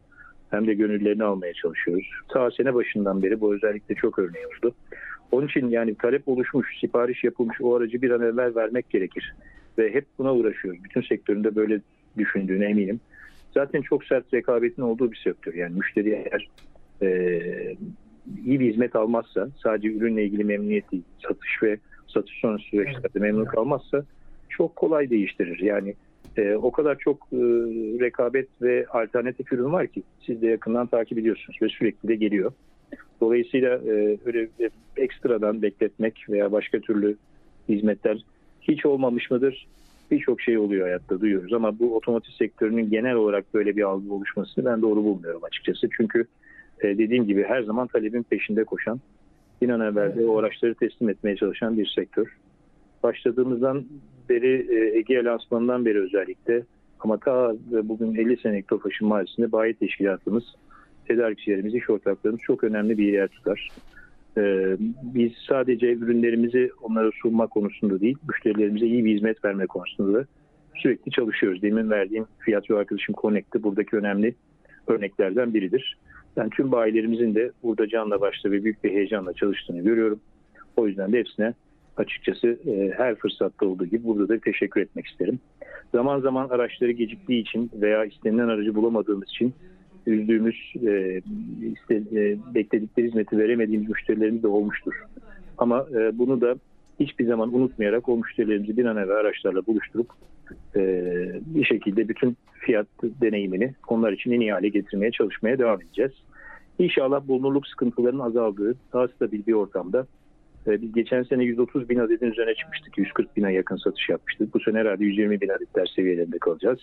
Speaker 6: hem de gönüllerini almaya çalışıyoruz. Ta sene başından beri bu özellikle çok örneği oldu. Onun için yani talep oluşmuş, sipariş yapılmış o aracı bir an evvel vermek gerekir. Ve hep buna uğraşıyoruz. Bütün sektöründe böyle düşündüğüne eminim. Zaten çok sert rekabetin olduğu bir sektör. Yani müşteri eğer e, iyi bir hizmet almazsa, sadece ürünle ilgili memnuniyet değil, satış ve satış sonrası süreçlerde memnun kalmazsa çok kolay değiştirir. Yani e, o kadar çok e, rekabet ve alternatif ürün var ki siz de yakından takip ediyorsunuz ve sürekli de geliyor. Dolayısıyla e, öyle ekstradan bekletmek veya başka türlü hizmetler hiç olmamış mıdır? Birçok şey oluyor hayatta duyuyoruz ama bu otomotiv sektörünün genel olarak böyle bir algı oluşmasını ben doğru bulmuyorum açıkçası. Çünkü e, dediğim gibi her zaman talebin peşinde koşan, bir an evvel de o araçları teslim etmeye çalışan bir sektör. Başladığımızdan beri e, Ege lansmanından beri özellikle ama ta bugün 50 senelik Tofaş'ın mahallesinde bayi teşkilatımız, tedarikçilerimiz, iş ortaklarımız çok önemli bir yer tutar. Ee, biz sadece ürünlerimizi onlara sunma konusunda değil, müşterilerimize iyi bir hizmet verme konusunda da sürekli çalışıyoruz. Demin verdiğim fiyat ve arkadaşım Connect'te buradaki önemli örneklerden biridir. Ben tüm bayilerimizin de burada canla başla ve büyük bir heyecanla çalıştığını görüyorum. O yüzden de hepsine açıkçası e, her fırsatta olduğu gibi burada da teşekkür etmek isterim. Zaman zaman araçları geciktiği için veya istenilen aracı bulamadığımız için üzdüğümüz, e, iste, e, bekledikleri hizmeti veremediğimiz müşterilerimiz de olmuştur. Ama e, bunu da hiçbir zaman unutmayarak o müşterilerimizi bir an evvel araçlarla buluşturup e, bir şekilde bütün fiyat deneyimini onlar için en iyi hale getirmeye çalışmaya devam edeceğiz. İnşallah bulunurluk sıkıntılarının azaldığı, daha stabil bir ortamda e, biz geçen sene 130 bin adetin üzerine çıkmıştık. 140 bine yakın satış yapmıştık. Bu sene herhalde 120 bin adetler seviyelerinde kalacağız.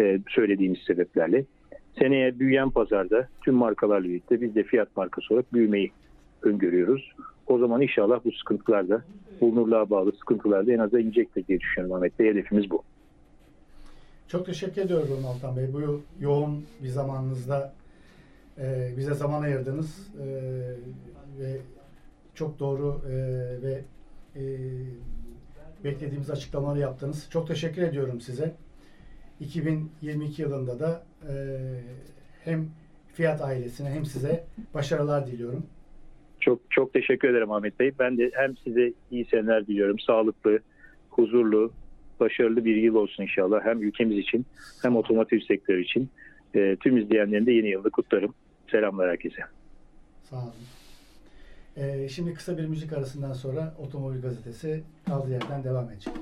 Speaker 6: E, söylediğimiz sebeplerle. Seneye büyüyen pazarda tüm markalarla birlikte biz de fiyat markası olarak büyümeyi öngörüyoruz. O zaman inşallah bu sıkıntılar da bulunurluğa bağlı sıkıntılar da en aza inecektir diye düşünüyorum Ahmet Bey. Hedefimiz bu.
Speaker 2: Çok teşekkür ediyorum Altan Bey. Bu yoğun bir zamanınızda e, bize zaman ayırdınız e, ve çok doğru e, ve e, beklediğimiz açıklamaları yaptınız. Çok teşekkür ediyorum size. 2022 yılında da e, hem Fiyat ailesine hem size başarılar diliyorum.
Speaker 6: Çok çok teşekkür ederim Ahmet Bey. Ben de hem size iyi seneler diliyorum. Sağlıklı, huzurlu, başarılı bir yıl olsun inşallah. Hem ülkemiz için hem otomotiv sektörü için. E, tüm izleyenlerin de yeni yılını kutlarım. Selamlar herkese.
Speaker 2: Sağ olun. Ee, şimdi kısa bir müzik arasından sonra Otomobil Gazetesi kaldığı yerden devam edecek.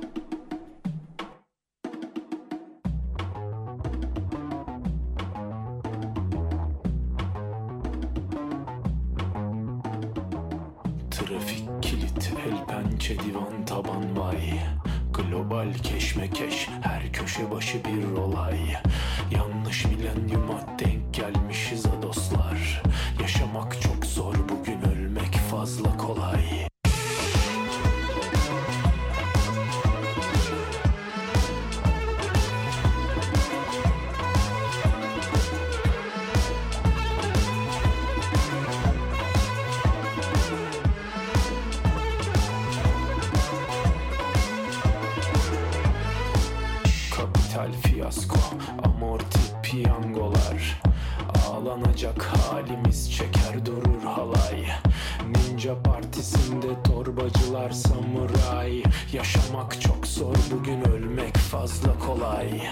Speaker 7: Ağlanacak halimiz çeker durur halay. Ninja partisinde torbacılar samuray. Yaşamak çok zor bugün ölmek fazla kolay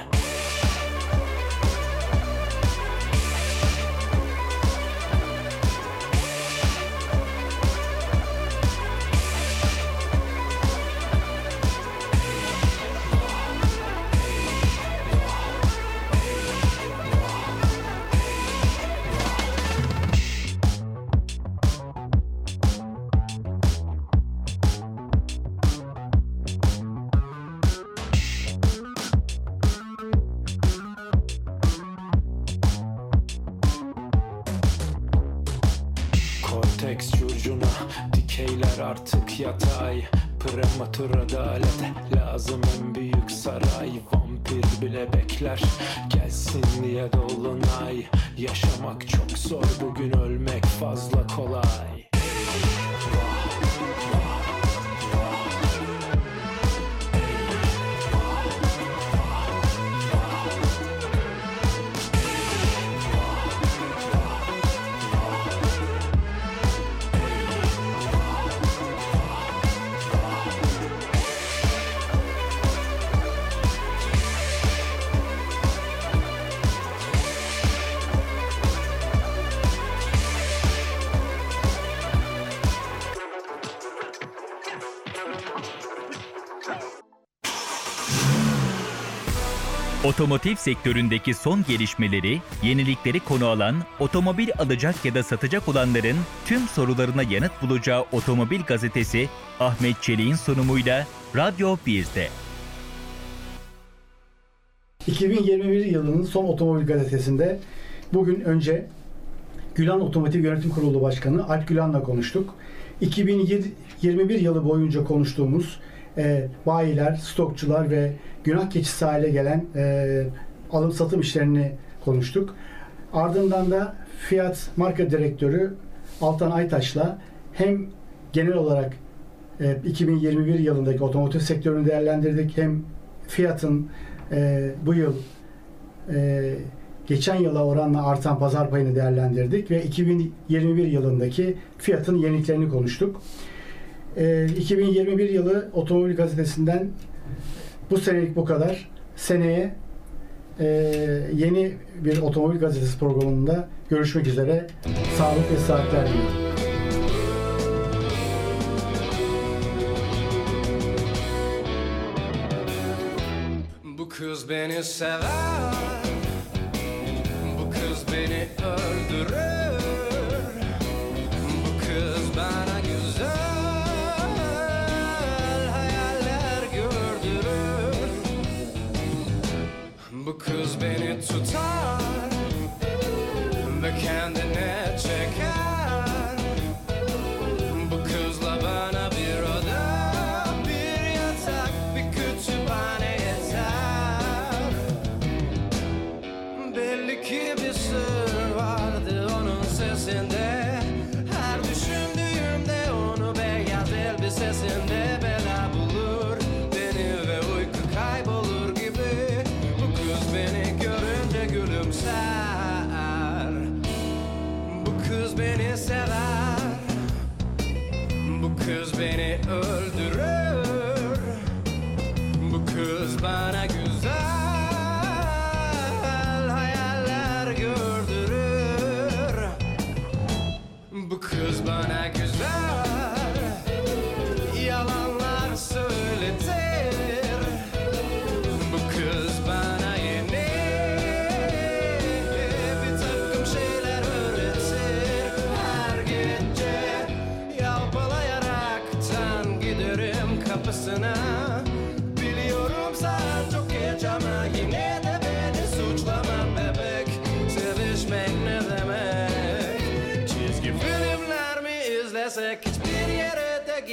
Speaker 1: Otomotiv sektöründeki son gelişmeleri, yenilikleri konu alan, otomobil alacak ya da satacak olanların tüm sorularına yanıt bulacağı Otomobil Gazetesi Ahmet Çelik'in sunumuyla Radyo 1'de.
Speaker 2: 2021 yılının son Otomobil Gazetesi'nde bugün önce Gülan Otomotiv Yönetim Kurulu Başkanı Alp Gülan'la konuştuk. 2021 yılı boyunca konuştuğumuz e, bayiler, stokçular ve günah keçisi hale gelen e, alım satım işlerini konuştuk. Ardından da Fiat Marka Direktörü Altan Aytaş'la hem genel olarak e, 2021 yılındaki otomotiv sektörünü değerlendirdik hem Fiat'ın e, bu yıl e, geçen yıla oranla artan pazar payını değerlendirdik ve 2021 yılındaki fiyatın yeniliklerini konuştuk. E, 2021 yılı Otomobil Gazetesi'nden bu senelik bu kadar. Seneye e, yeni bir Otomobil Gazetesi programında görüşmek üzere. Sağlık ve saatler diliyorum.
Speaker 8: Kız beni sever Bu kız beni öldürür Bu kız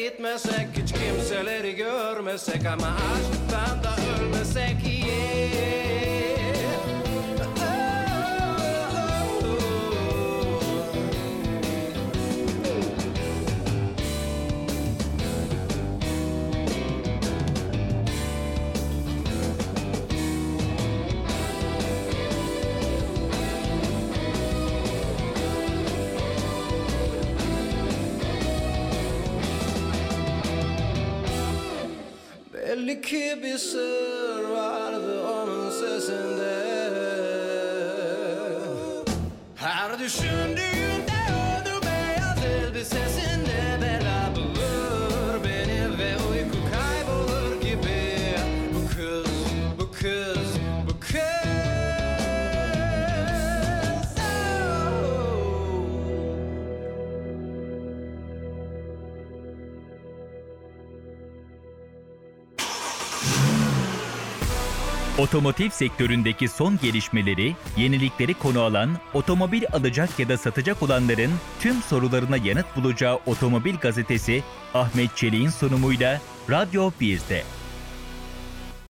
Speaker 8: gitmesek Hiç kimseleri görmesek Ama aşktan da ölmesek yeah. Belli ki bir sır vardı onun sesinde. Her düşündüğümde oldu beyaz elbisesinde
Speaker 1: Otomotiv sektöründeki son gelişmeleri, yenilikleri konu alan, otomobil alacak ya da satacak olanların tüm sorularına yanıt bulacağı Otomobil Gazetesi Ahmet Çelik'in sunumuyla Radyo 1'de.